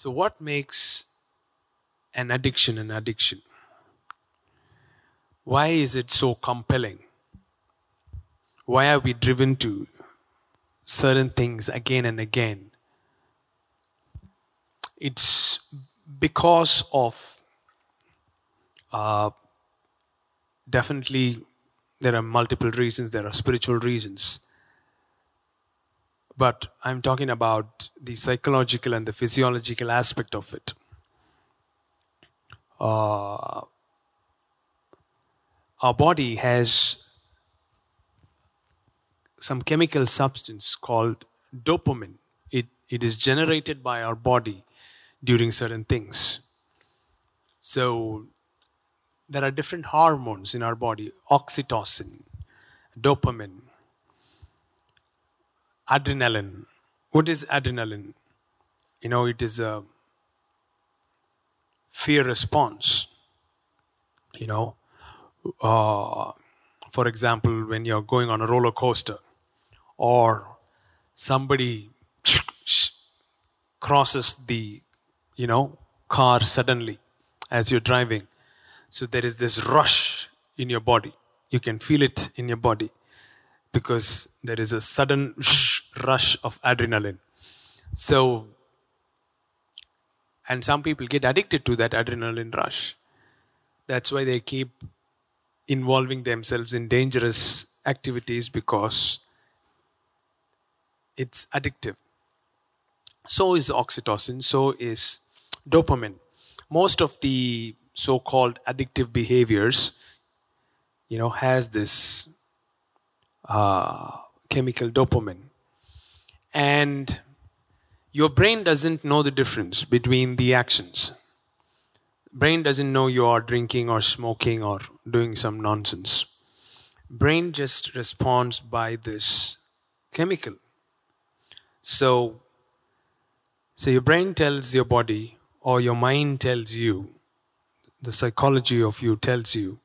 So, what makes an addiction an addiction? Why is it so compelling? Why are we driven to certain things again and again? It's because of uh, definitely there are multiple reasons, there are spiritual reasons. But I'm talking about the psychological and the physiological aspect of it. Uh, our body has some chemical substance called dopamine. It, it is generated by our body during certain things. So there are different hormones in our body oxytocin, dopamine, adrenaline. What is adrenaline? You know, it is a fear response. You know, uh, for example, when you're going on a roller coaster or somebody crosses the, you know, car suddenly as you're driving. So there is this rush in your body. You can feel it in your body because there is a sudden rush of adrenaline. So, and some people get addicted to that adrenaline rush. That's why they keep involving themselves in dangerous activities because it's addictive. So is oxytocin, so is dopamine. Most of the so-called addictive behaviors, you know, has this uh, chemical dopamine. And your brain doesn't know the difference between the actions. Brain doesn't know you are drinking or smoking or doing some nonsense. Brain just responds by this chemical. So, so your brain tells your body or your mind tells you, the psychology of you tells you,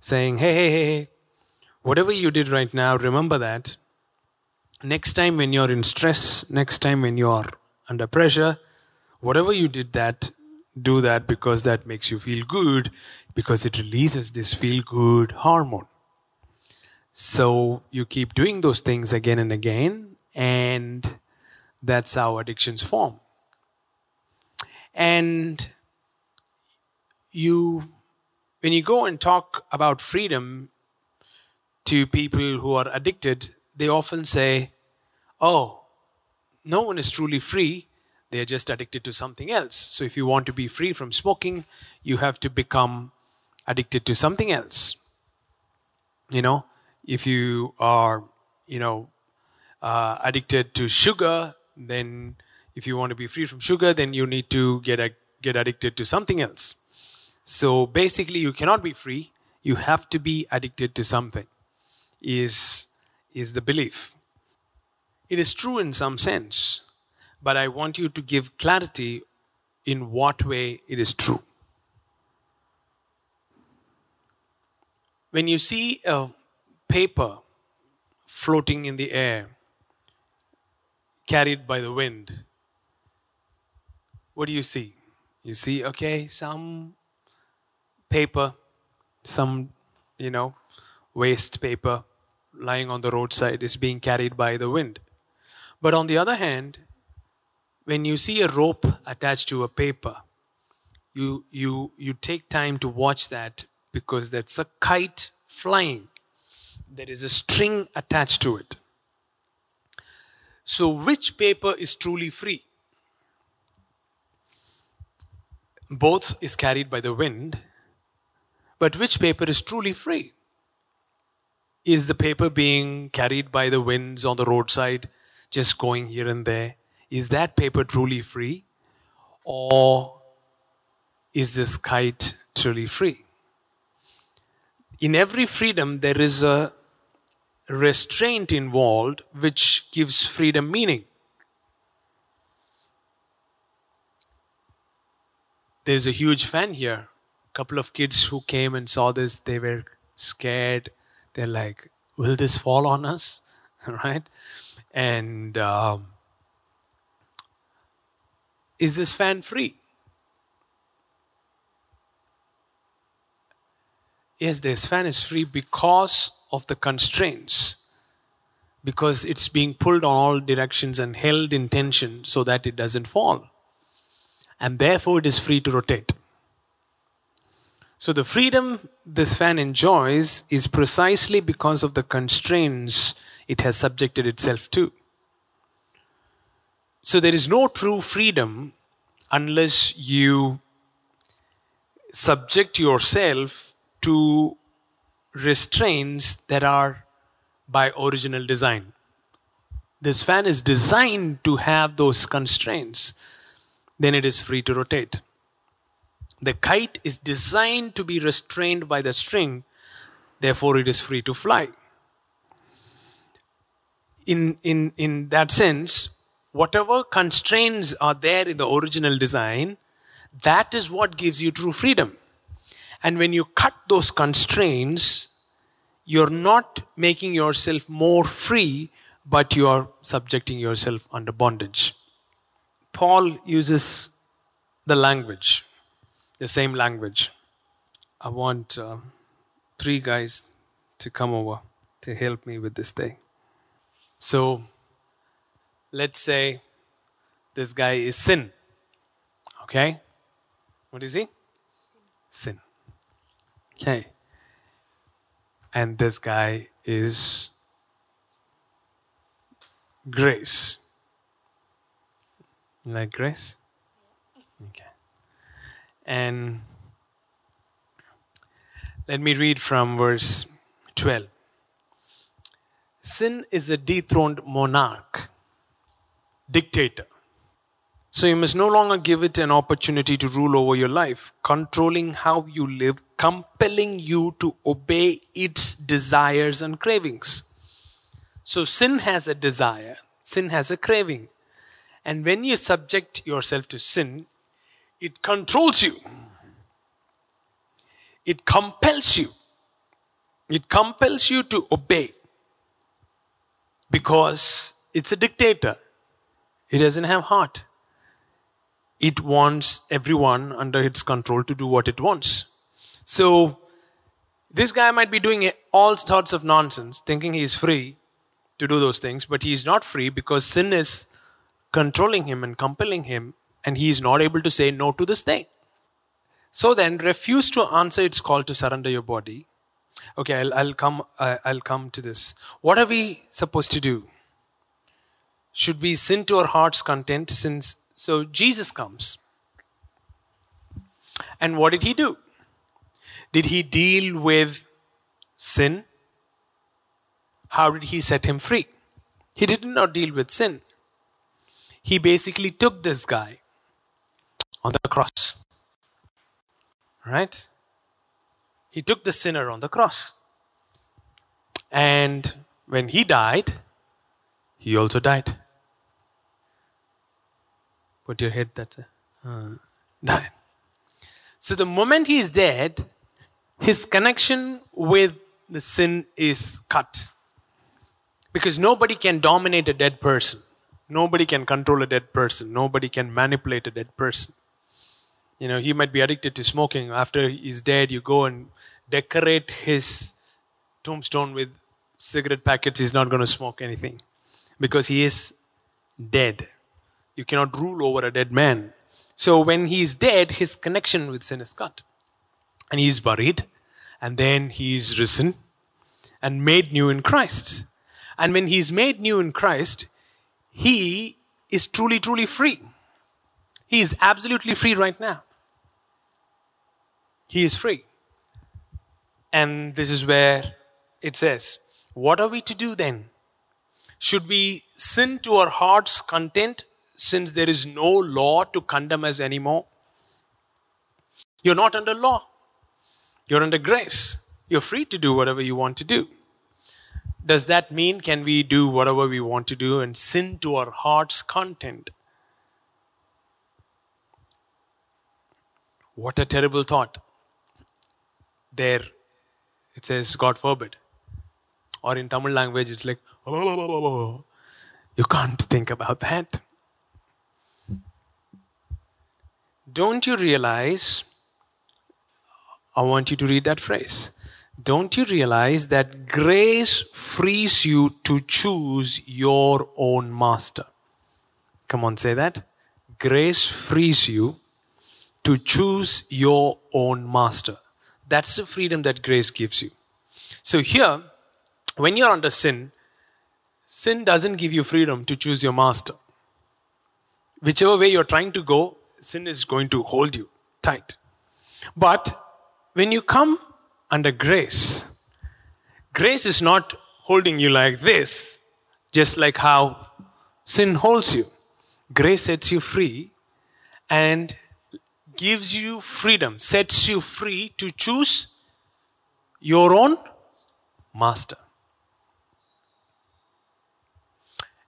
saying, hey, hey, hey, whatever you did right now, remember that. Next time when you're in stress, next time when you're under pressure, whatever you did that, do that because that makes you feel good, because it releases this feel good hormone. So you keep doing those things again and again, and that's how addictions form. And you, when you go and talk about freedom, to people who are addicted, they often say, Oh, no one is truly free. They're just addicted to something else. So if you want to be free from smoking, you have to become addicted to something else. You know, if you are, you know, uh, addicted to sugar, then if you want to be free from sugar, then you need to get a, get addicted to something else. So basically, you cannot be free. You have to be addicted to something is, is the belief. It is true in some sense, but I want you to give clarity in what way it is true. When you see a paper floating in the air, carried by the wind, what do you see? You see, okay, some paper, some, you know, waste paper lying on the roadside is being carried by the wind. But on the other hand, when you see a rope attached to a paper, you, you, you take time to watch that because that's a kite flying. There is a string attached to it. So, which paper is truly free? Both is carried by the wind, but which paper is truly free? Is the paper being carried by the winds on the roadside, just going here and there? Is that paper truly free? Or is this kite truly free? In every freedom, there is a restraint involved which gives freedom meaning. There's a huge fan here. A couple of kids who came and saw this, they were scared they're like, will this fall on us? right? And um, is this fan free? Yes, this fan is free because of the constraints. Because it's being pulled on all directions and held in tension so that it doesn't fall. And therefore, it is free to rotate. So, the freedom this fan enjoys is precisely because of the constraints it has subjected itself to. So, there is no true freedom unless you subject yourself to restraints that are by original design. This fan is designed to have those constraints, then it is free to rotate. The kite is designed to be restrained by the string, therefore, it is free to fly. In, in, in that sense, whatever constraints are there in the original design, that is what gives you true freedom. And when you cut those constraints, you're not making yourself more free, but you are subjecting yourself under bondage. Paul uses the language, the same language. I want uh, three guys to come over to help me with this thing. So, let's say this guy is sin. Okay? What is he? Sin. Okay. And this guy is Grace. You like Grace? And let me read from verse 12. Sin is a dethroned monarch, dictator so you must no longer give it an opportunity to rule over your life, controlling how you live, compelling you to obey its desires and cravings. So sin has a desire, sin has a craving. And when you subject yourself to sin, it controls you. It compels you. It compels you to obey because it's a dictator. It doesn't have heart it wants everyone under its control to do what it wants. So, this guy might be doing all sorts of nonsense, thinking he's free to do those things, but he's not free because sin is controlling him and compelling him, and he is not able to say no to this thing. So then, refuse to answer its call to surrender your body. Okay, I'll, I'll come. Uh, I'll come to this. What are we supposed to do? Should we sin to our heart's content since so Jesus comes. And what did he do? Did he deal with sin? How did he set him free? He did not deal with sin. He basically took this guy on the cross. Right? He took the sinner on the cross. And when he died, he also died. Put your head, that's it. Uh. So the moment he is dead, his connection with the sin is cut. Because nobody can dominate a dead person. Nobody can control a dead person. Nobody can manipulate a dead person. You know, he might be addicted to smoking. After he's dead, you go and decorate his tombstone with cigarette packets. He's not going to smoke anything because he is dead. You cannot rule over a dead man. So when he is dead, his connection with sin is cut. And he is buried, and then he is risen and made new in Christ. And when he is made new in Christ, he is truly, truly free. He is absolutely free right now. He is free. And this is where it says, What are we to do then? Should we sin to our heart's content since there is no law to condemn us anymore? You're not under law. You're under grace. You're free to do whatever you want to do. Does that mean can we do whatever we want to do and sin to our heart's content? What a terrible thought. There it says, God forbid. Or in Tamil language, it's like, you can't think about that. don't you realize? I want you to read that phrase. Don't you realize that grace frees you to choose your own master? Come on, say that. Grace frees you to choose your own master. That's the freedom that grace gives you. So, here, when you're under sin, sin doesn't give you freedom to choose your master. Whichever way you're trying to go, sin is going to hold you tight. But when you come under grace, grace is not holding you like this, just like how sin holds you. Grace sets you free and gives you freedom, sets you free to choose your own master.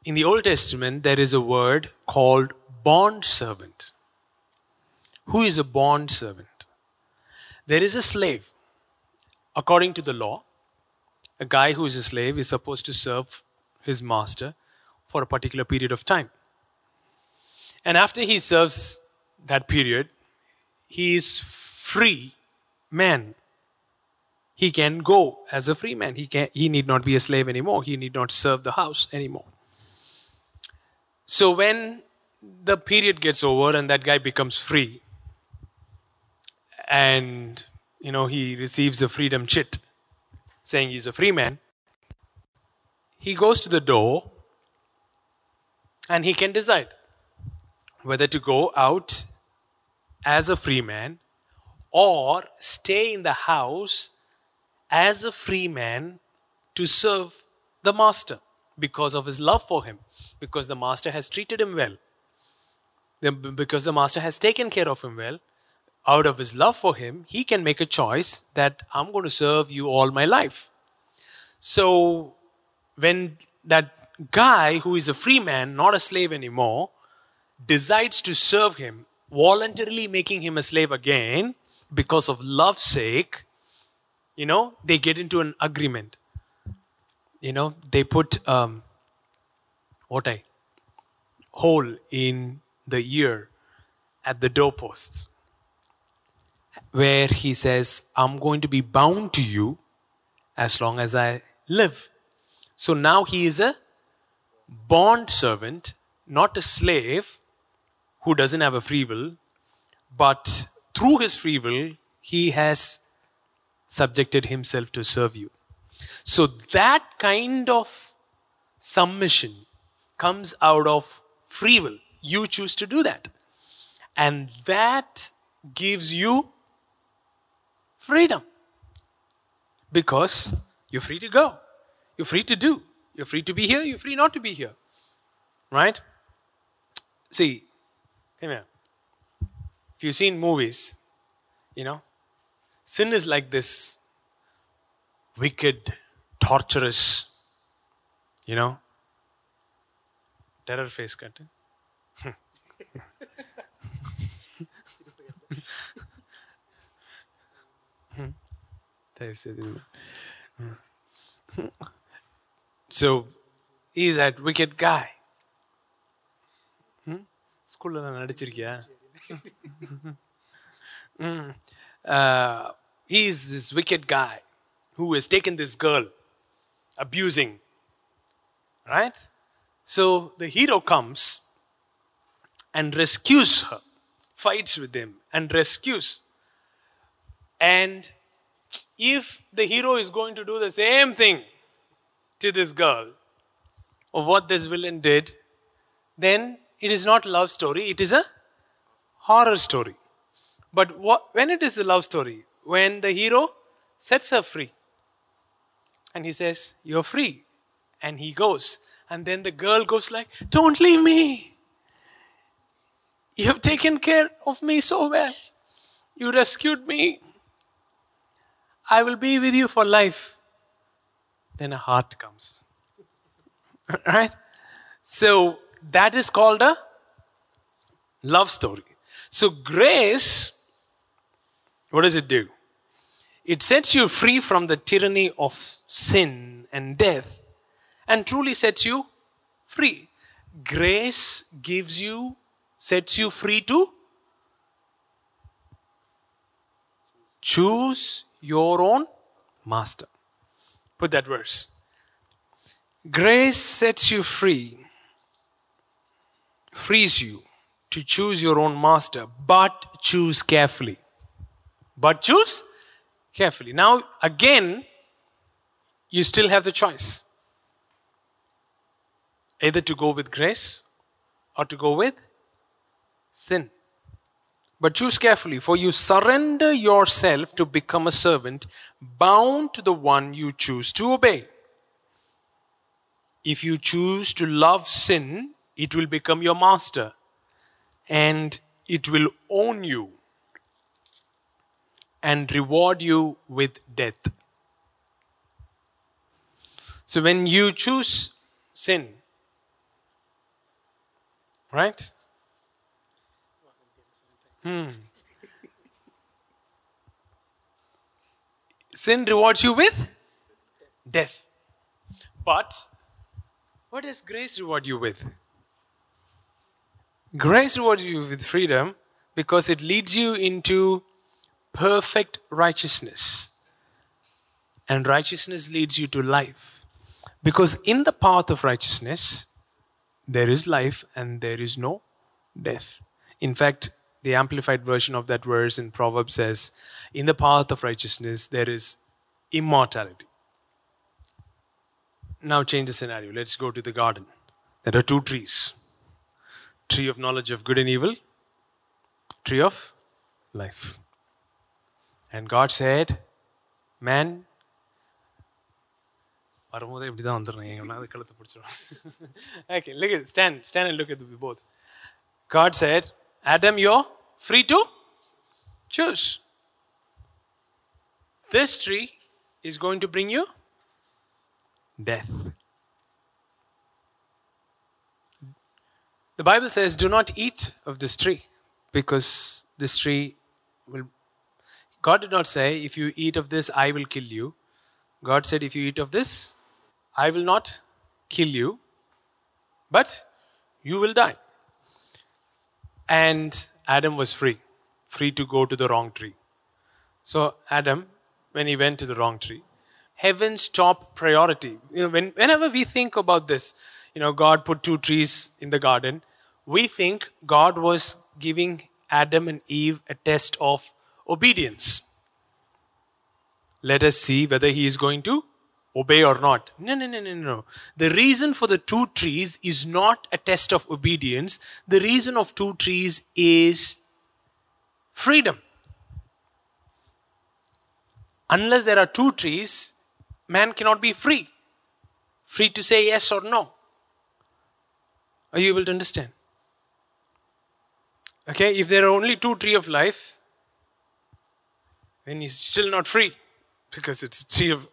In the Old Testament, there is a word called bond servant. Who is a bond servant? There is a slave. According to the law, a guy who is a slave is supposed to serve his master for a particular period of time. And after he serves that period, he is free man. He can go as a free man. He, can, he need not be a slave anymore. He need not serve the house anymore. So when the period gets over and that guy becomes free, and you know he receives a freedom chit saying he's a free man, he goes to the door and he can decide whether to go out as a free man or stay in the house as a free man to serve the master because of his love for him, because the master has treated him well, because the master has taken care of him well. Out of his love for him, he can make a choice that I'm going to serve you all my life. So, when that guy who is a free man, not a slave anymore, decides to serve him voluntarily making him a slave again because of love's sake, you know, they get into an agreement. You know, they put um, what I hole in the ear at the doorposts where he says, I'm going to be bound to you as long as I live. So now he is a bond servant, not a slave, who doesn't have a free will, but through his free will, he has subjected himself to serve you. So that kind of submission comes out of free will. You choose to do that. And that gives you freedom. Because you're free to go. You're free to do. You're free to be here. You're free not to be here. Right? See, Here. If you've seen movies, you know, sin is like this wicked, torturous, you know, terror face cut. so he's that wicked guy ஸ்கூலில் நான் நடிச்சிருக்கியா he is this wicked guy who has taken this girl, abusing. Right? So the hero comes and rescues her, fights with him and rescues. And if the hero is going to do the same thing to this girl of what this villain did, then it is not love story, it is a horror story. But what, when it is a love story, when the hero sets her free and he says, You're free, and he goes, and then the girl goes like, Don't leave me. You have taken care of me so well. You rescued me. I will be with you for life. Then a heart comes. right? So that is called a love story. So, grace, what does it do? It sets you free from the tyranny of sin and death and truly sets you free. Grace gives you, sets you free to Choose your own master. Put that verse. Grace sets you free, frees you to choose your own master, but choose carefully. But choose carefully. Now, again, you still have the choice either to go with grace or to go with sin. But choose carefully, for you surrender yourself to become a servant, bound to the one you choose to obey. If you choose to love sin, it will become your master and it will own you and reward you with death. So when you choose sin, right? Hmm. Sin rewards you with death. But what does grace reward you with? Grace rewards you with freedom because it leads you into perfect righteousness. And righteousness leads you to life. Because in the path of righteousness, there is life and there is no death. In fact, the amplified version of that verse in Proverbs says, In the path of righteousness, there is immortality. Now, change the scenario. Let's go to the garden. There are two trees tree of knowledge of good and evil, tree of life. And God said, Man, வரும்போது இப்படி தான் வந்துடுறேன் அது கழுத்தை பிடிச்சிடும் okay look stand stand and look at the both God said Adam you're free to choose this tree is going to bring you death The bible says do not eat of this tree because this tree will God did not say, if you eat of this, I will kill you. God said, if you eat of this, I will not kill you, but you will die. And Adam was free, free to go to the wrong tree. So, Adam, when he went to the wrong tree, heaven's top priority, you know, when, whenever we think about this, you know, God put two trees in the garden, we think God was giving Adam and Eve a test of obedience. Let us see whether he is going to obey or not. No, no, no, no, no. The reason for the two trees is not a test of obedience. The reason of two trees is freedom. Unless there are two trees, man cannot be free. Free to say yes or no. Are you able to understand? Okay, if there are only two tree of life, then he's still not free because it's a tree of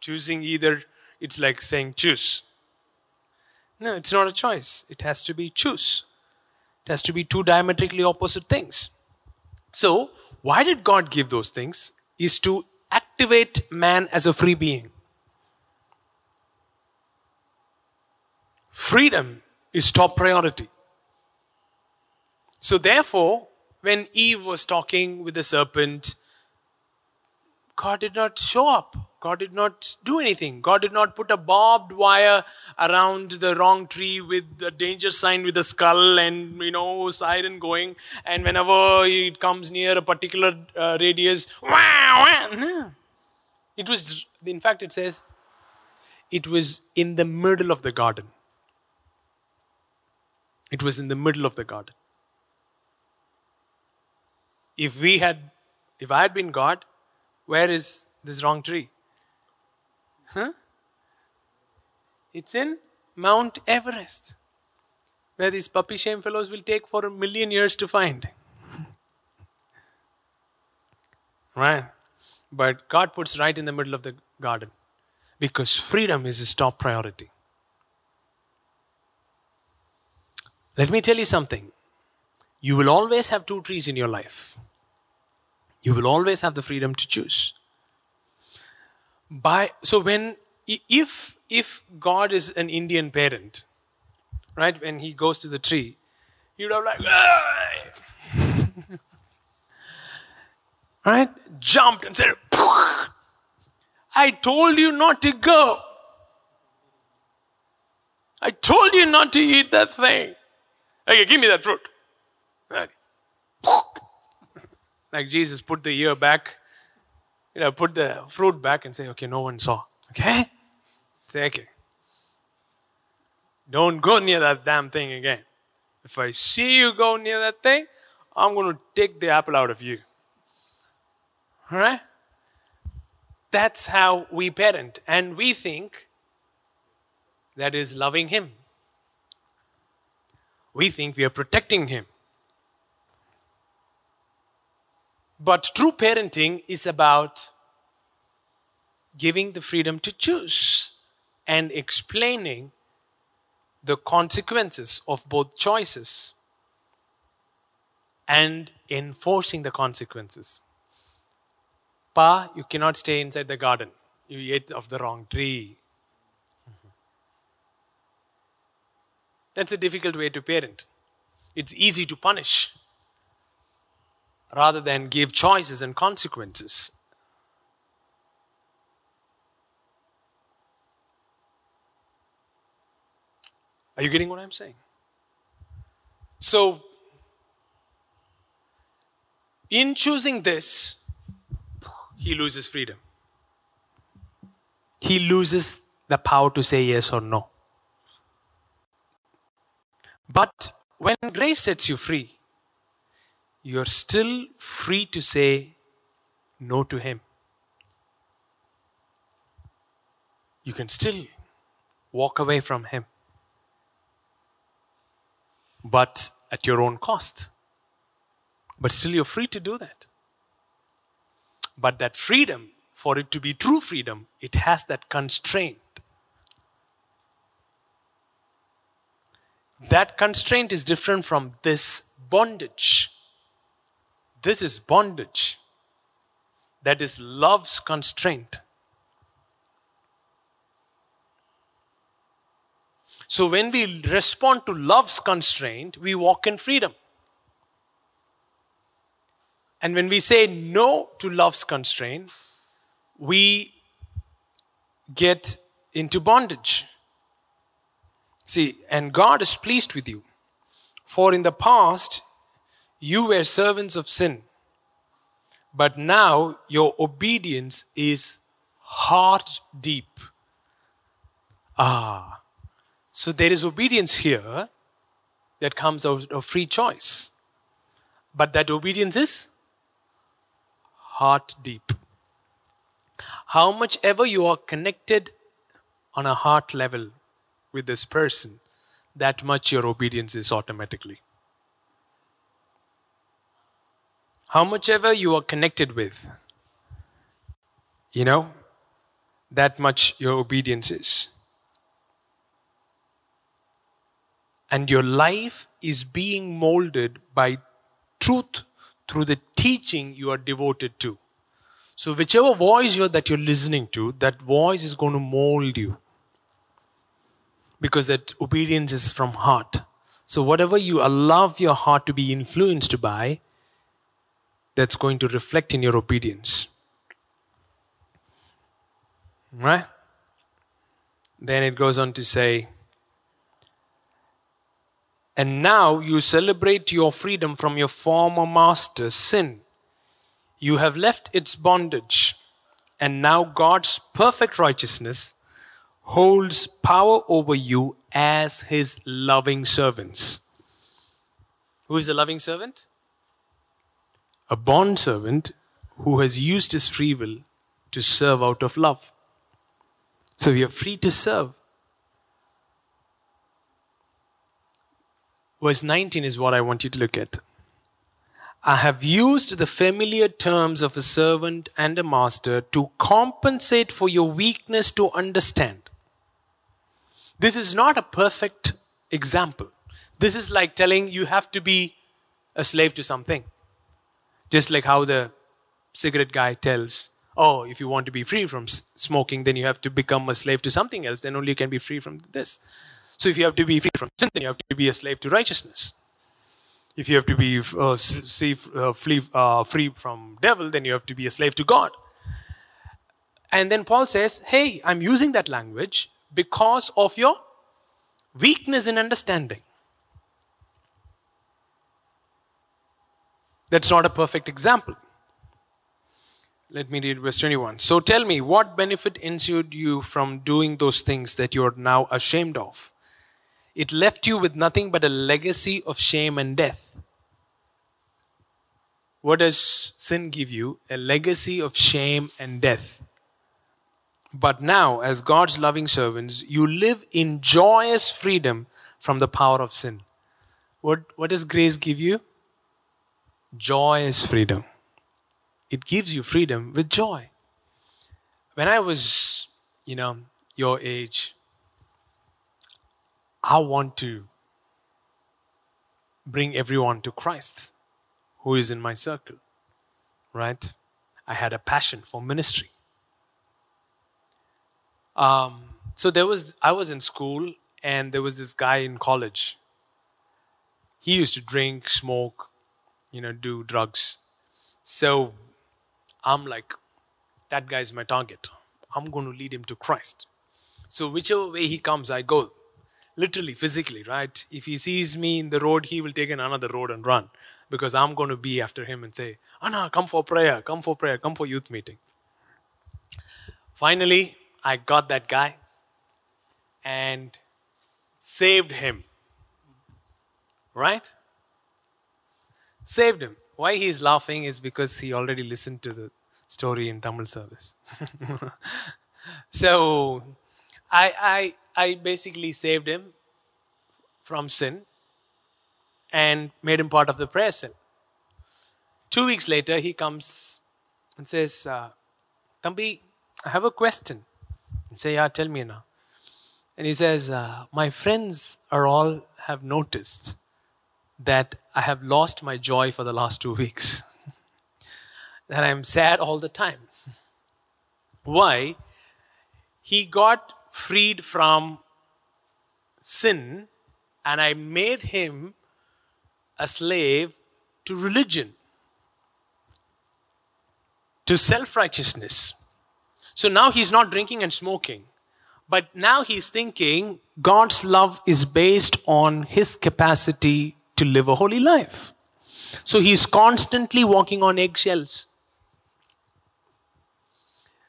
choosing either it's like saying choose. No it's not a choice. It has to be choose. It has to be two diametrically opposite things. So why did god give those things? Is to activate man as a free being. Freedom is top priority so therefore when eve was talking with the serpent God did not show up. God did not do anything. God did not put a barbed wire around the wrong tree with a danger sign with a skull and, you know, siren going. And whenever it comes near a particular uh, radius, wah. It was, in fact, it says, it was in the middle of the garden. It was in the middle of the garden. If we had, if I had been God, where is this wrong tree? Huh? It's in Mount Everest, where these puppy shame fellows will take for a million years to find. right? But God puts right in the middle of the garden because freedom is his top priority. Let me tell you something. You will always have two trees in your life. You will always have the freedom to choose. By so when if if God is an Indian parent, right? When he goes to the tree, you'd have like, right? Jumped and said, I told you not to go. I told you not to eat that thing. Okay, give me that fruit. Okay. Like Jesus put the ear back, you know, put the fruit back and say, okay, no one saw. Okay? Say, okay. Don't go near that damn thing again. If I see you go near that thing, I'm going to take the apple out of you. All right? That's how we parent. And we think that is loving Him. We think we are protecting Him. But true parenting is about giving the freedom to choose and explaining the consequences of both choices and enforcing the consequences. Pa, you cannot stay inside the garden. You ate of the wrong tree. That's a difficult way to parent. It's easy to punish rather than give choices and consequences. Are you getting what I'm saying? So, in choosing this, he loses freedom. He loses the power to say yes or no. But when grace sets you free, you're still free to say no to Him. You can still walk away from Him but at your own cost. But still, you're free to do that. But that freedom, for it to be true freedom, it has that constraint. That constraint is different from this bondage. This is bondage. That is love's constraint. So when we respond to love's constraint, we walk in freedom. And when we say no to love's constraint, we get into bondage. See, and God is pleased with you. For in the past, you were servants of sin. But now your obedience is heart deep. Ah, so there is obedience here that comes out of free choice. But that obedience is heart deep. How much ever you are connected on a heart level with this person, that much your obedience is automatically. How much ever you are connected with, you know, that much your obedience is. and your life is being molded by truth through the teaching you are devoted to. So, whichever voice you're, that you're listening to, that voice is going to mold you. Because that obedience is from heart. So, whatever you allow your heart to be influenced by, that's going to reflect in your obedience. Right? Then it goes on to say, and now you celebrate your freedom from your former master, sin. You have left its bondage, and now God's perfect righteousness holds power over you as his loving servants. Who is a loving servant? A bond servant who has used his free will to serve out of love. So we are free to serve. Verse 19 is what I want you to look at. I have used the familiar terms of a servant and a master to compensate for your weakness to understand. This is not a perfect example. This is like telling you have to be a slave to something. Just like how the cigarette guy tells, oh, if you want to be free from smoking, then you have to become a slave to something else, then only you can be free from this. So if you have to be free from sin, then you have to be a slave to righteousness. If you have to be uh, see, uh, flee, uh, free from devil, then you have to be a slave to God. And then Paul says, Hey, I'm using that language because of your weakness in understanding. That's not a perfect example. Let me read verse 21. So tell me, what benefit ensued you from doing those things that you are now ashamed of? It left you with nothing but a legacy of shame and death. What does sin give you? A legacy of shame and death. But now, as God's loving servants, you live in joyous freedom from the power of sin. What, what does grace give you? Joyous freedom. It gives you freedom with joy. When I was, you know, your age, I want to bring everyone to Christ who is in my circle, right? I had a passion for ministry. Um, so there was, I was in school, and there was this guy in college. He used to drink, smoke, you know, do drugs. So I'm like, that guy's my target. I'm going to lead him to Christ. So whichever way he comes, I go literally, physically, right? If he sees me in the road, he will take another road and run because I'm going to be after him and say, Anna, come for prayer, come for prayer, come for youth meeting. Finally, I got that guy and saved him. Right? Saved him. Why he's laughing is because he already listened to the story in Tamil service. so I, I I basically saved him from sin and made him part of the prayer cell. Two weeks later, he comes and says, uh, Tambi, I have a question. Say, Yeah, tell me now. And he says, uh, My friends are all have noticed that I have lost my joy for the last two weeks. that I'm sad all the time. Why? He got freed from sin and I made him a slave to religion, to self righteousness. So now he's not drinking and smoking, but now he's thinking God's love is based on his capacity to live a holy life. So he's constantly walking on eggshells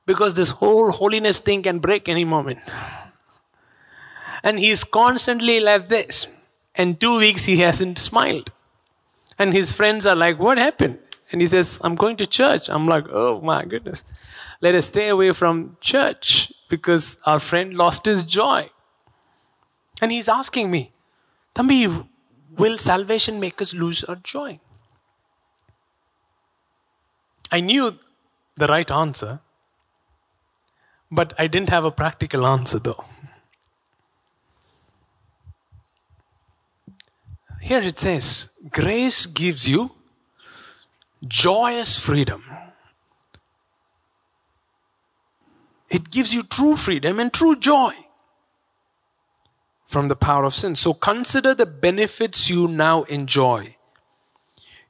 because this whole holiness thing can break any moment. And he's constantly like this. And two weeks he hasn't smiled. And his friends are like, What happened? And he says, I'm going to church. I'm like, Oh my goodness. Let us stay away from church because our friend lost his joy. And he's asking me, Tambi, will salvation make us lose our joy? I knew the right answer, but I didn't have a practical answer though. Here it says, grace gives you joyous freedom. It gives you true freedom and true joy from the power of sin. So consider the benefits you now enjoy.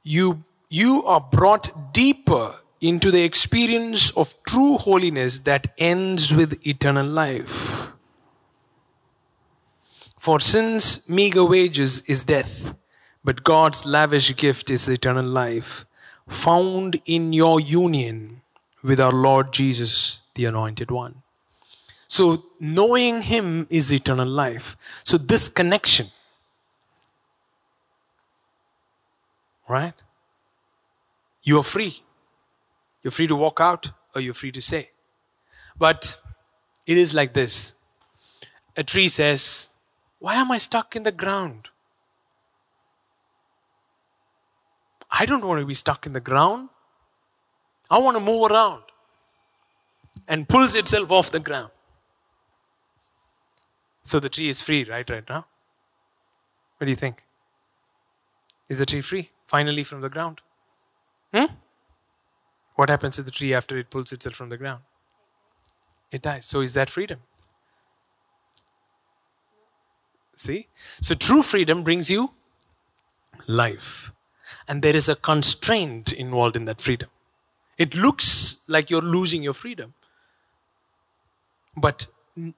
You, you are brought deeper into the experience of true holiness that ends with eternal life. For sin's meager wages is death, but God's lavish gift is eternal life, found in your union with our Lord Jesus, the Anointed One. So, knowing Him is eternal life. So, this connection, right? You are free. You're free to walk out or you're free to say. But it is like this a tree says, Why am I stuck in the ground? I don't want to be stuck in the ground. I want to move around and pulls itself off the ground. So the tree is free, right, right now? What do you think? Is the tree free finally from the ground? Hmm? What happens to the tree after it pulls itself from the ground? It dies. So is that freedom? See? So true freedom brings you life. And there is a constraint involved in that freedom. It looks like you're losing your freedom, but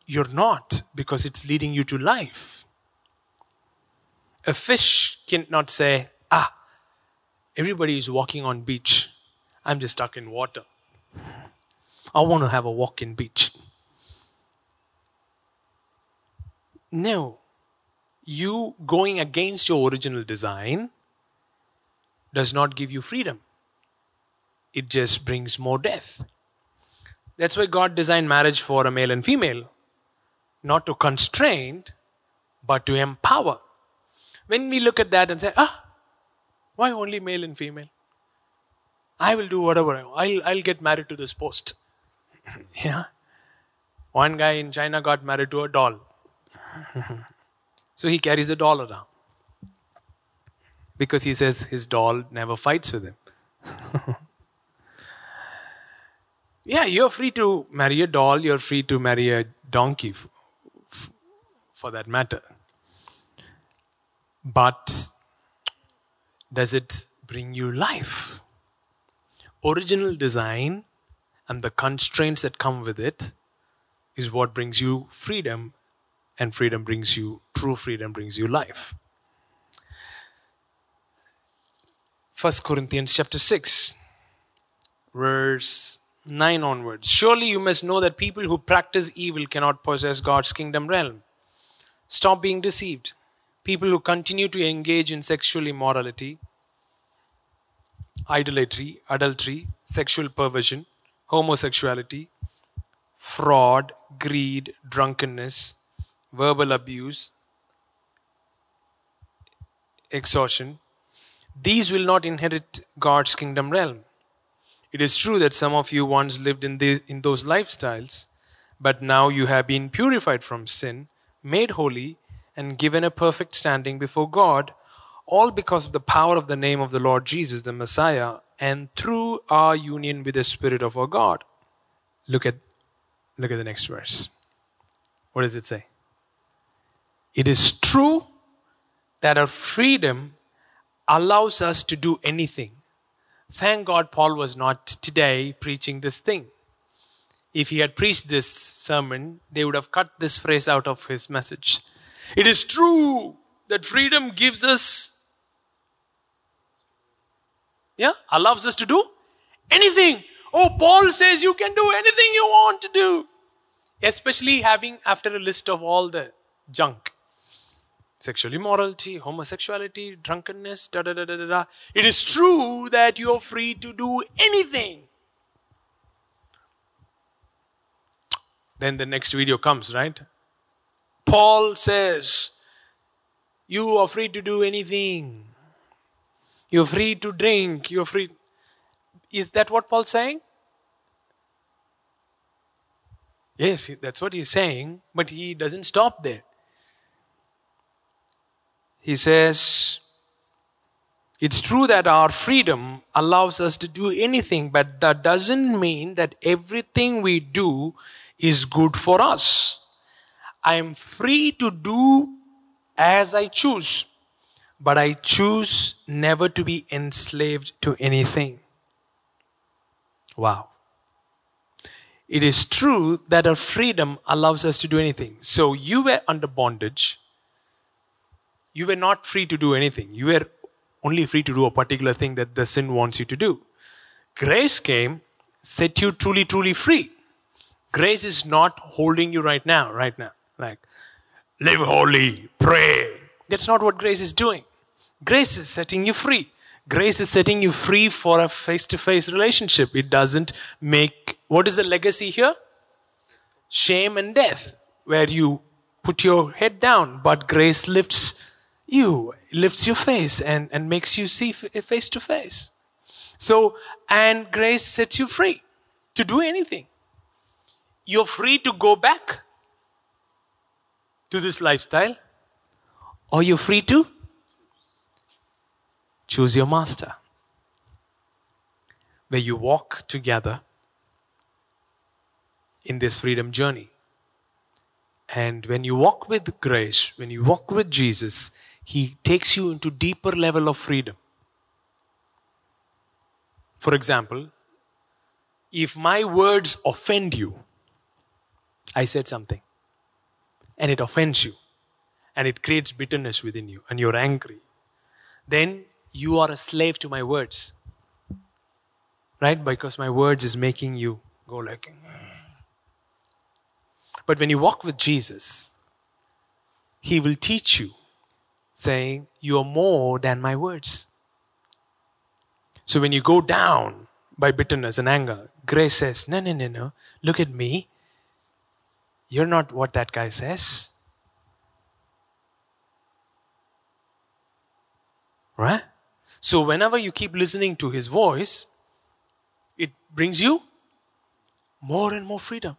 you're not because it's leading you to life. A fish cannot say, ah, everybody is walking on beach. I'm just stuck in water. I want to have a walk in beach. No. You going against your original design does not give you freedom. It just brings more death. That's why God designed marriage for a male and female, not to constrain, but to empower. When we look at that and say, ah, why only male and female? I will do whatever I want. I'll, I'll get married to this post. yeah. One guy in China got married to a doll. so he carries a doll around. Because he says his doll never fights with him. yeah, you're free to marry a doll, you're free to marry a donkey, f- f- for that matter. But does it bring you life? Original design and the constraints that come with it is what brings you freedom, and freedom brings you, true freedom brings you life. 1 Corinthians chapter 6, verse 9 onwards. Surely you must know that people who practice evil cannot possess God's kingdom realm. Stop being deceived. People who continue to engage in sexual immorality, idolatry, adultery, sexual perversion, homosexuality, fraud, greed, drunkenness, verbal abuse, extortion, these will not inherit God's kingdom realm. It is true that some of you once lived in, the, in those lifestyles, but now you have been purified from sin, made holy, and given a perfect standing before God, all because of the power of the name of the Lord Jesus, the Messiah, and through our union with the Spirit of our God. Look at, look at the next verse. What does it say? It is true that our freedom allows us to do anything. Thank God Paul was not today preaching this thing. If he had preached this sermon, they would have cut this phrase out of his message. It is true that freedom gives us, yeah, allows us to do anything. Oh, Paul says you can do anything you want to do. Especially having after a list of all the junk sexual immorality, homosexuality, drunkenness, da da da da da. It is true that you are free to do anything. Then the next video comes, right? Paul says, You are free to do anything. You're free to drink. You're free. Is that what Paul's saying? Yes, that's what he's saying, but he doesn't stop there. He says, It's true that our freedom allows us to do anything, but that doesn't mean that everything we do is good for us. I am free to do as I choose, but I choose never to be enslaved to anything. Wow. It is true that our freedom allows us to do anything. So you were under bondage. You were not free to do anything. You were only free to do a particular thing that the sin wants you to do. Grace came, set you truly, truly free. Grace is not holding you right now, right now. Like, live holy, pray. That's not what grace is doing. Grace is setting you free. Grace is setting you free for a face to face relationship. It doesn't make, what is the legacy here? Shame and death, where you put your head down, but grace lifts you, lifts your face and, and makes you see eh, face to face. So, and grace sets you free to do anything. You're free to go back to this lifestyle, or you're free to choose your master. Where you walk together in this freedom journey. And when you walk with grace, when you walk with Jesus, he takes you into deeper level of freedom. For example, if my words offend you, I said something, and it offends you, and it creates bitterness within you, and you're angry, then you are a slave to my words. Right? Because my words is making you go like. Hmm. But when you walk with Jesus, He will teach you, saying, You are more than my words. So when you go down by bitterness and anger, grace says, No, no, no, no. Look at me. You're not what that guy says. Right? So whenever you keep listening to his voice, it brings you more and more freedom.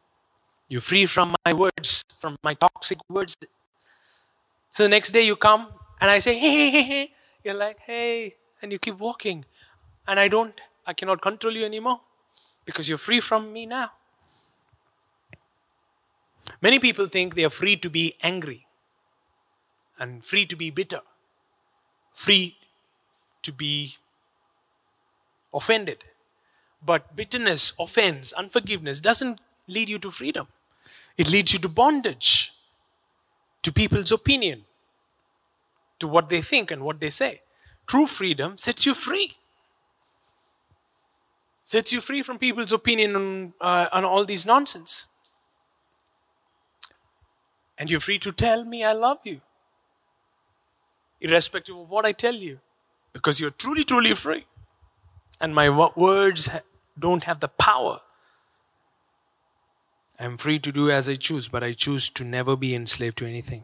You're free from my words, from my toxic words. So the next day you come and I say, hey, hey, hey. You're like, hey, and you keep walking. And I don't, I cannot control you anymore because you're free from me now. Many people think they are free to be angry and free to be bitter, free to be offended. But bitterness, offense, unforgiveness doesn't lead you to freedom. It leads you to bondage, to people's opinion, to what they think and what they say. True freedom sets you free. Sets you free from people's opinion on, uh, on all these nonsense. And you're free to tell me I love you, irrespective of what I tell you, because you're truly, truly free. And my words don't have the power. I'm free to do as I choose, but I choose to never be enslaved to anything.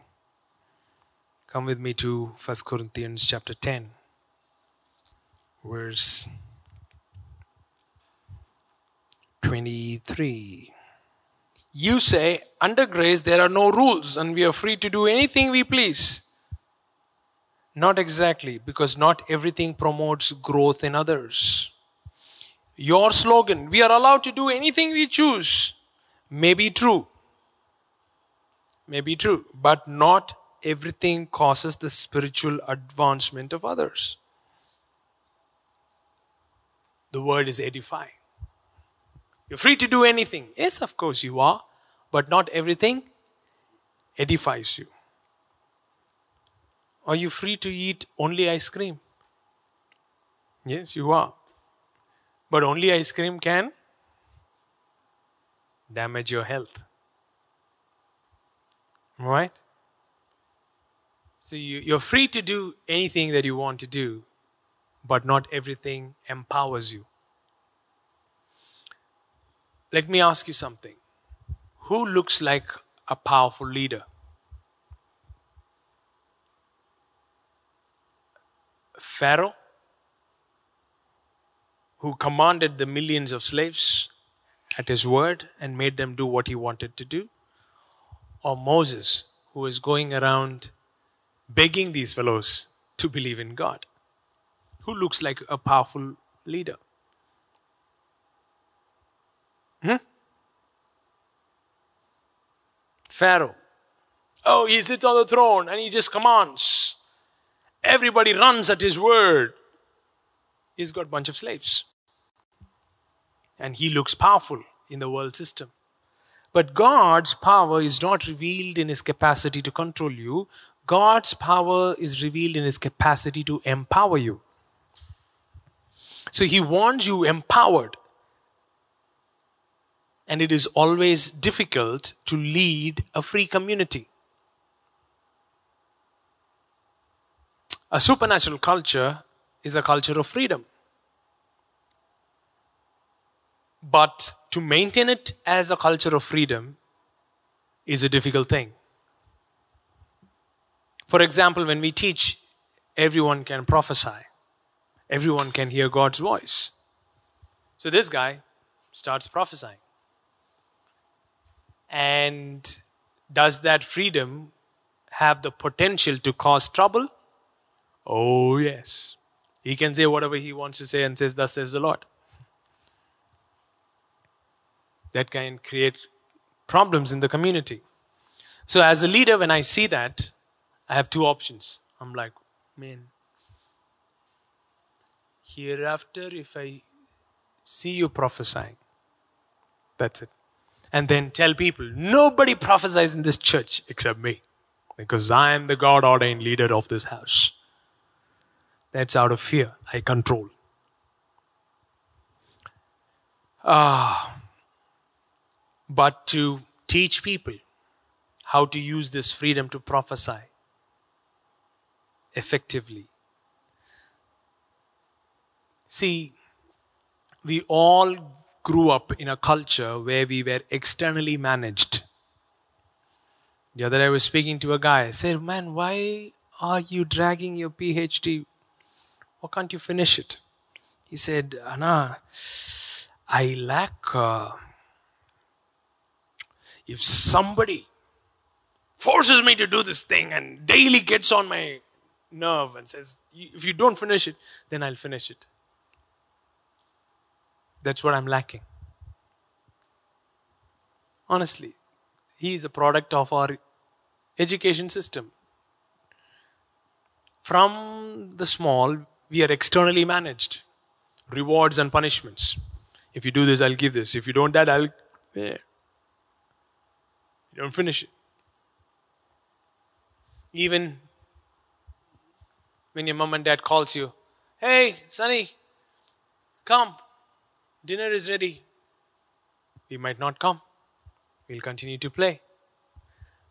Come with me to 1 Corinthians chapter 10, verse 23. You say, under grace there are no rules and we are free to do anything we please. Not exactly, because not everything promotes growth in others. Your slogan, we are allowed to do anything we choose, may be true. May be true, but not everything causes the spiritual advancement of others. The word is edifying. You're free to do anything. Yes, of course you are, but not everything edifies you. Are you free to eat only ice cream? Yes, you are. But only ice cream can damage your health. Right? So you, you're free to do anything that you want to do, but not everything empowers you. Let me ask you something. Who looks like a powerful leader? Pharaoh, who commanded the millions of slaves at his word and made them do what he wanted to do? Or Moses, who is going around begging these fellows to believe in God? Who looks like a powerful leader? Hmm? Pharaoh. Oh, he sits on the throne and he just commands. Everybody runs at his word. He's got a bunch of slaves. And he looks powerful in the world system. But God's power is not revealed in his capacity to control you. God's power is revealed in his capacity to empower you. So he wants you empowered and it is always difficult to lead a free community. A supernatural culture is a culture of freedom. But to maintain it as a culture of freedom is a difficult thing. For example, when we teach, everyone can prophesy, everyone can hear God's voice. So this guy starts prophesying. And does that freedom have the potential to cause trouble? Oh, yes. He can say whatever he wants to say and says, Thus says the Lord. That can create problems in the community. So, as a leader, when I see that, I have two options. I'm like, man, hereafter, if I see you prophesying, that's it. And then tell people, nobody prophesies in this church except me, because I am the God ordained leader of this house. That's out of fear. I control. Ah, but to teach people how to use this freedom to prophesy effectively. See, we all grew up in a culture where we were externally managed. The other day I was speaking to a guy. I said, Man, why are you dragging your PhD? Why can't you finish it? He said, Anna, I lack. Uh, if somebody forces me to do this thing and daily gets on my nerve and says, if you don't finish it, then I'll finish it. That's what I'm lacking. Honestly, he is a product of our education system. From the small, we are externally managed. Rewards and punishments. If you do this, I'll give this. If you don't that, I'll. Yeah. You don't finish it. Even when your mom and dad calls you, hey, Sonny, come, dinner is ready. We might not come. We'll continue to play.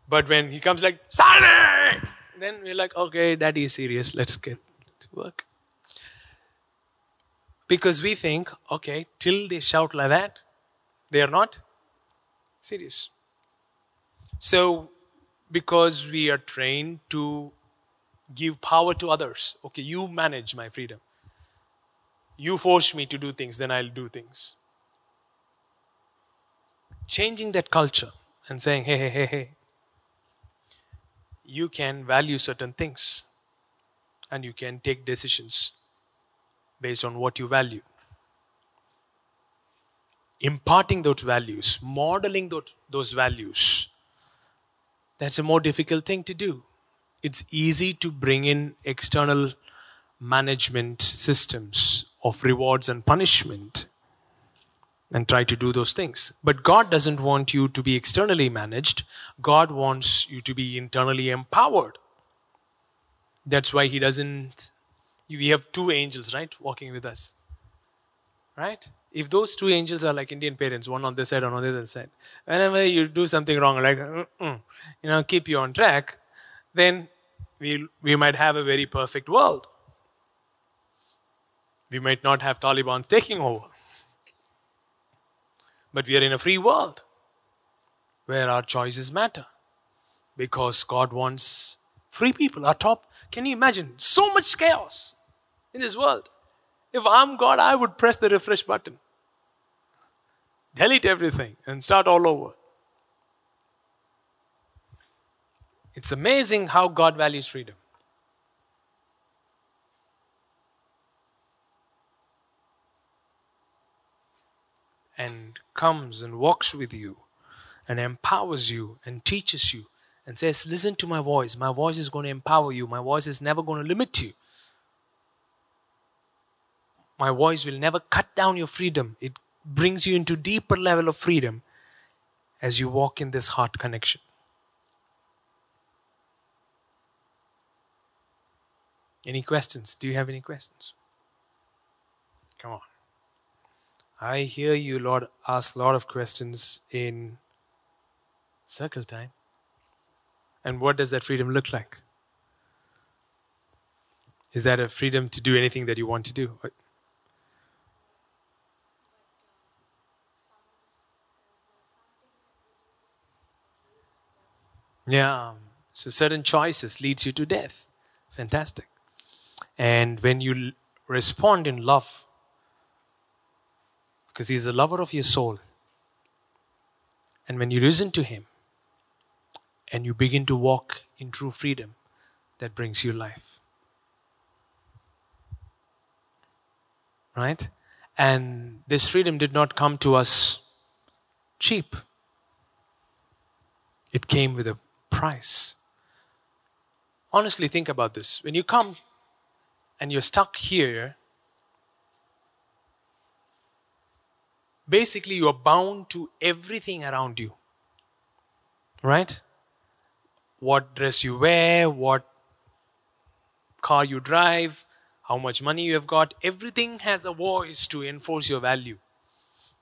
But when he comes like, Sonny, then we're like, okay, daddy is serious. Let's get to work. Because we think, okay, till they shout like that, they are not serious. So, because we are trained to give power to others. Okay, you manage my freedom. You force me to do things, then I'll do things. Changing that culture and saying, hey, hey, hey, hey, you can value certain things and you can take decisions based on what you value. Imparting those values, modeling those, those values, that's a more difficult thing to do it's easy to bring in external management systems of rewards and punishment and try to do those things. But God doesn't want you to be externally managed, God wants you to be internally empowered. That's why He doesn't. We have two angels, right, walking with us. Right? If those two angels are like Indian parents, one on this side, one on the other side, whenever you do something wrong, like, you know, keep you on track, then we, we might have a very perfect world. We might not have Taliban taking over. But we are in a free world where our choices matter because God wants free people. Our top, can you imagine so much chaos in this world? If I'm God, I would press the refresh button, delete everything, and start all over. It's amazing how God values freedom. And comes and walks with you and empowers you and teaches you and says, Listen to my voice. My voice is going to empower you. My voice is never going to limit you. My voice will never cut down your freedom. It brings you into deeper level of freedom as you walk in this heart connection. Any questions? Do you have any questions? Come on. I hear you, Lord, ask a lot of questions in circle time. And what does that freedom look like? Is that a freedom to do anything that you want to do? Yeah. Um, so certain choices leads you to death. Fantastic. And when you respond in love, because He's the lover of your soul, and when you listen to Him and you begin to walk in true freedom, that brings you life. Right? And this freedom did not come to us cheap, it came with a price. honestly think about this. When you come and you're stuck here, basically you're bound to everything around you. Right? What dress you wear, what car you drive, how much money you have got, everything has a voice to enforce your value.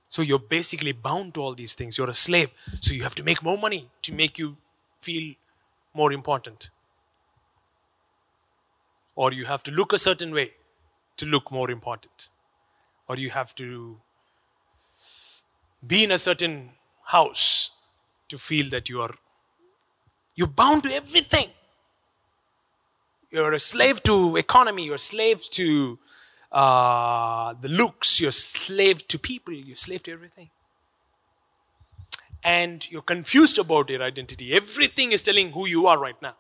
So you're basically bound to all these things. You're a slave. So you have to make more money to make you feel more important. Or you have to look a certain way to look more important. Or you have to be in a certain house to feel that you are you're bound to everything. You're a slave to economy you're a slave to uh, the looks you're a slave to people you're a slave to everything. And you're confused about your identity. Everything is telling who you are right now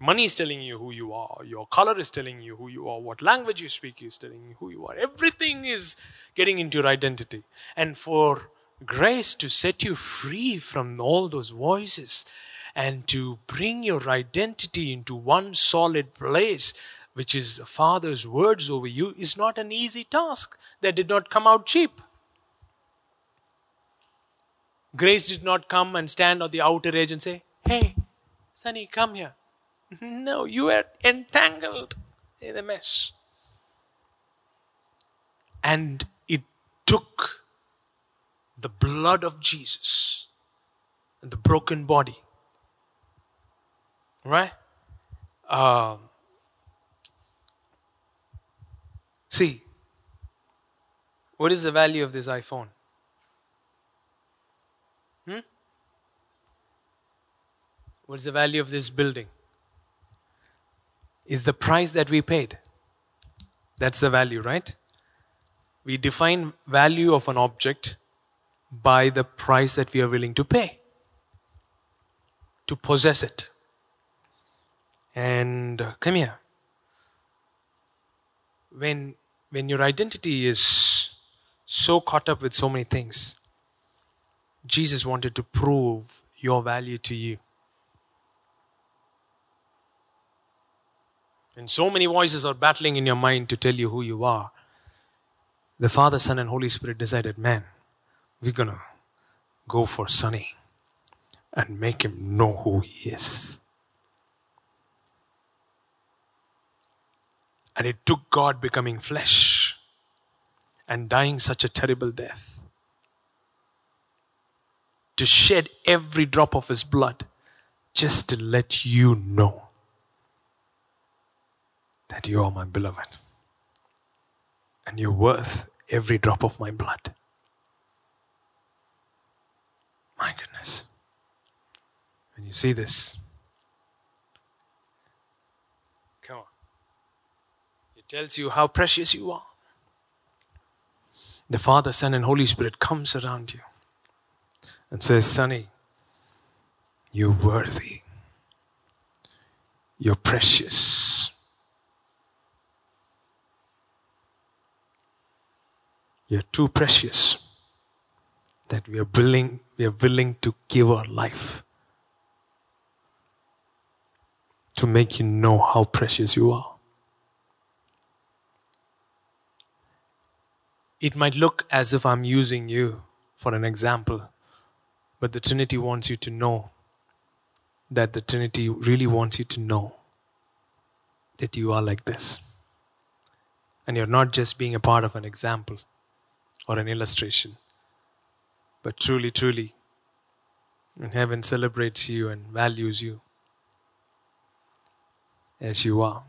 money is telling you who you are your color is telling you who you are what language you speak is telling you who you are. Everything is getting into your identity. And for grace to set you free from all those voices and to bring your identity into one solid place which is the father's words over you is not an easy task. That did not come out cheap. Grace did not come and stand on the outer edge and say hey sonny come here no, you were entangled in a mess. And it took the blood of Jesus and the broken body. Right? Uh, see, what is the value of this iPhone? Hmm? What's the value of this building? Is the price that we paid. That's the value, right? We define value of an object by the price that we are willing to pay to possess it. And uh, come here. When when your identity is so caught up with so many things, Jesus wanted to prove your value to you. And so many voices are battling in your mind to tell you who you are. The Father, Son, and Holy Spirit decided, man, we're going to go for Sonny and make him know who he is. And it took God becoming flesh and dying such a terrible death to shed every drop of his blood just to let you know that you are my beloved and you're worth every drop of my blood. My goodness. When you see this, come on. It tells you how precious you are. The Father, Son, and Holy Spirit comes around you and says, Sonny, you're worthy. You're precious. You're too precious that we are willing, we are willing to give our life to make you know how precious you are. It might look as if I'm using you for an example, but the Trinity wants you to know that the Trinity really wants you to know that you are like this. And you're not just being a part of an example, or an illustration. But truly, truly, when heaven celebrates you and values you as you are.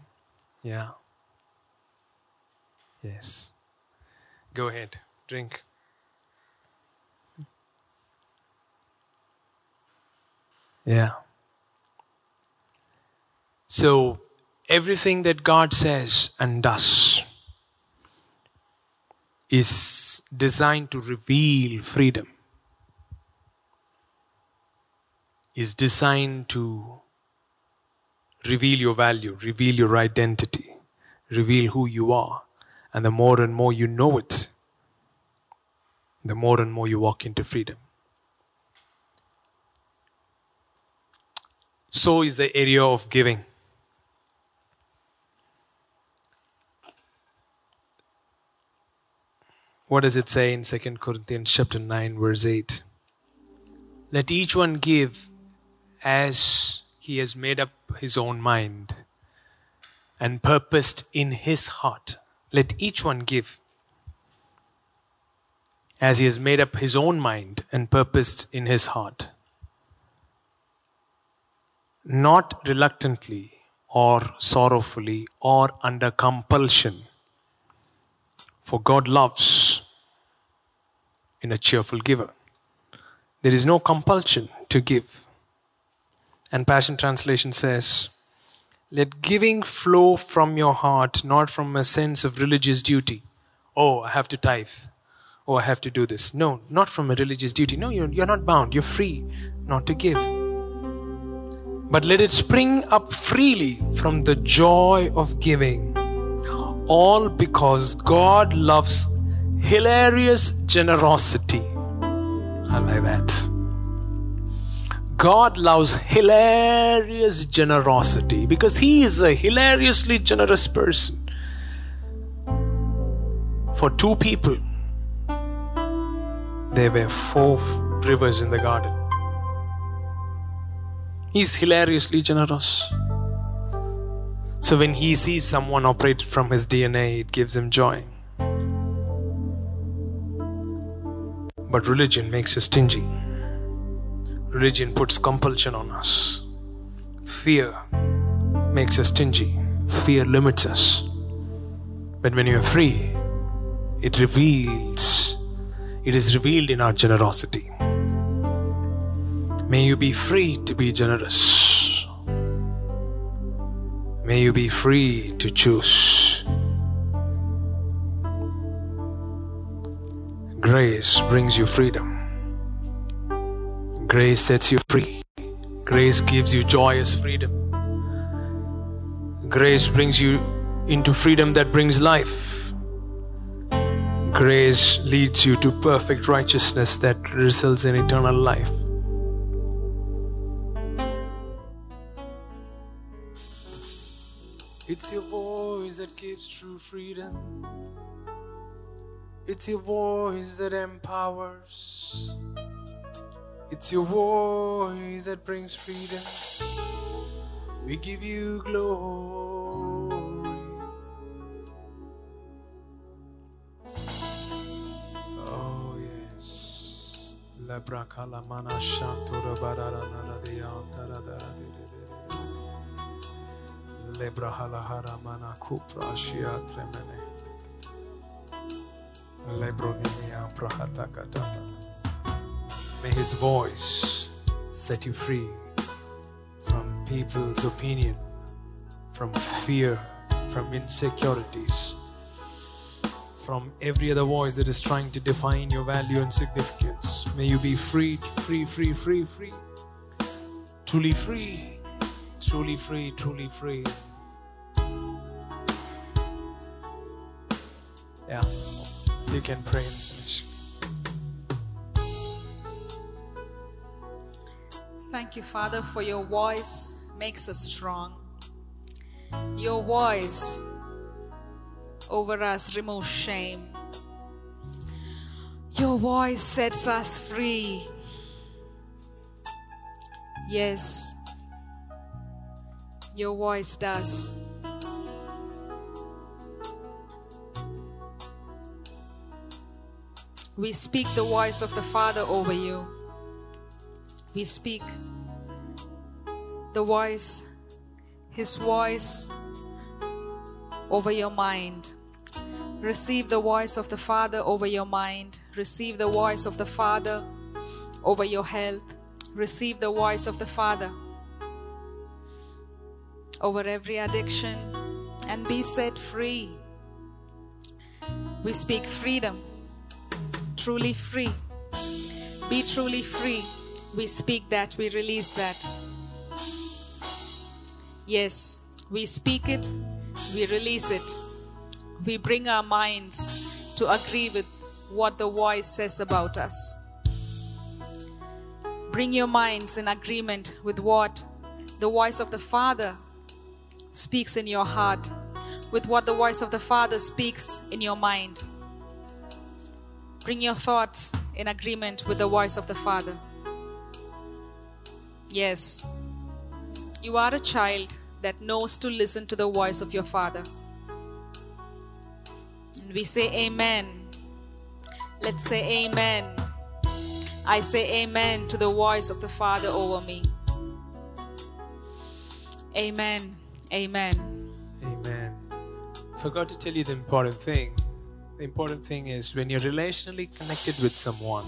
Yeah. Yes. Go ahead, drink. Yeah. So, everything that God says and does is designed to reveal freedom, is designed to reveal your value, reveal your identity, reveal who you are. And the more and more you know it, the more and more you walk into freedom. So is the area of giving. What does it say in 2 Corinthians chapter 9 verse 8? Let each one give as he has made up his own mind and purposed in his heart. Let each one give as he has made up his own mind and purposed in his heart. Not reluctantly or sorrowfully or under compulsion. For God loves in a cheerful giver. There is no compulsion to give. And Passion Translation says, Let giving flow from your heart, not from a sense of religious duty. Oh, I have to tithe. Oh, I have to do this. No, not from a religious duty. No, you're, you're not bound. You're free not to give. But let it spring up freely from the joy of giving. All because God loves hilarious generosity. I like that. God loves hilarious generosity because He is a hilariously generous person. For two people, there were four rivers in the garden. He's hilariously generous. So when he sees someone operate from his DNA, it gives him joy. But religion makes us stingy. Religion puts compulsion on us. Fear makes us stingy. Fear limits us. But when you are free, it reveals, it is revealed in our generosity. May you be free to be generous. May you be free to choose. Grace brings you freedom. Grace sets you free. Grace gives you joyous freedom. Grace brings you into freedom that brings life. Grace leads you to perfect righteousness that results in eternal life. It's your voice that gives true freedom. It's your voice that empowers. It's your voice that brings freedom. We give you glory. Oh, yes. Lebra kalamana shantura barara naradia taradara Lebra halahara mana kupra shia tremene. Lebronimia prahatakatata. May His voice set you free from people's opinion, from fear, from insecurities, from every other voice that is trying to define your value and significance. May you be free, free, free, free, free. Truly free, truly free, truly free. Yeah, you can pray and finish. Thank you, Father, for your voice makes us strong. Your voice over us removes shame. Your voice sets us free. Yes, your voice does. We speak the voice of the Father over you. We speak the voice, His voice over your mind. Receive the voice of the Father over your mind. Receive the voice of the Father over your health. Receive the voice of the Father over every addiction and be set free. We speak freedom, truly free. Be truly free. We speak that, we release that. Yes, we speak it, we release it. We bring our minds to agree with what the voice says about us. Bring your minds in agreement with what the voice of the Father speaks in your heart, with what the voice of the Father speaks in your mind. Bring your thoughts in agreement with the voice of the Father. Yes, you are a child that knows to listen to the voice of your Father. And we say, Amen. Let's say, Amen. I say, Amen to the voice of the Father over me. Amen. Amen. Amen. Forgot to tell you the important thing. The important thing is when you're relationally connected with someone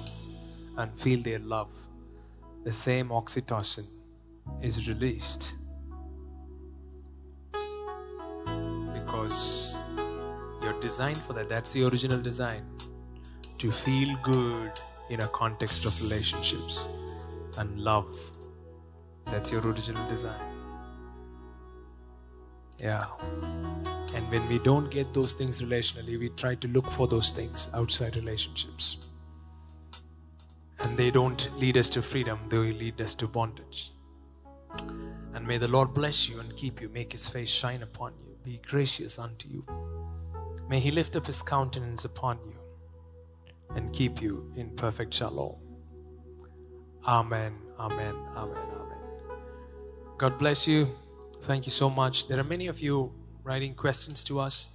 and feel their love, the same oxytocin is released. Because you're designed for that. That's the original design. To feel good in a context of relationships and love. That's your original design. Yeah. And when we don't get those things relationally, we try to look for those things outside relationships. And they don't lead us to freedom, they lead us to bondage. And may the Lord bless you and keep you, make his face shine upon you, be gracious unto you. May he lift up his countenance upon you and keep you in perfect shalom. Amen, amen, amen, amen. God bless you. Thank you so much. There are many of you writing questions to us,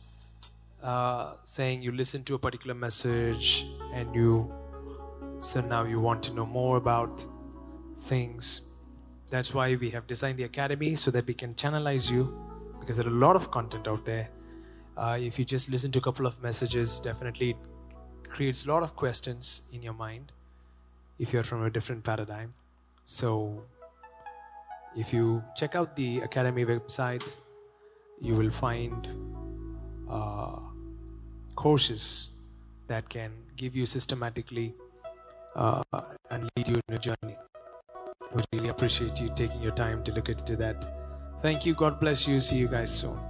uh, saying you listen to a particular message and you, so now you want to know more about things. That's why we have designed the academy so that we can channelize you because there are a lot of content out there. Uh, if you just listen to a couple of messages, definitely it creates a lot of questions in your mind if you're from a different paradigm. So if you check out the Academy websites, you will find uh, courses that can give you systematically uh, and lead you in a journey. We really appreciate you taking your time to look into that. Thank you. God bless you. See you guys soon.